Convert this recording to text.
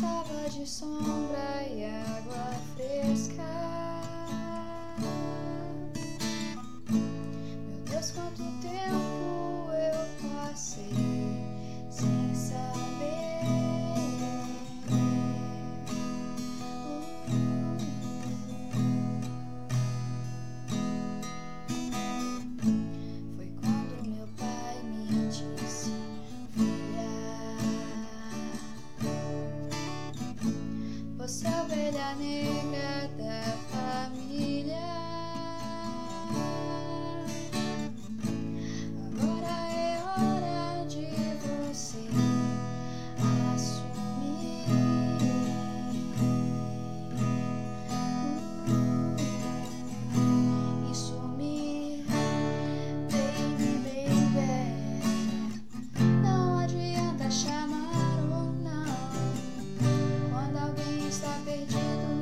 Tava de sombra e água fresca. Meu Deus, quanto tempo eu passei. negar. está perdido.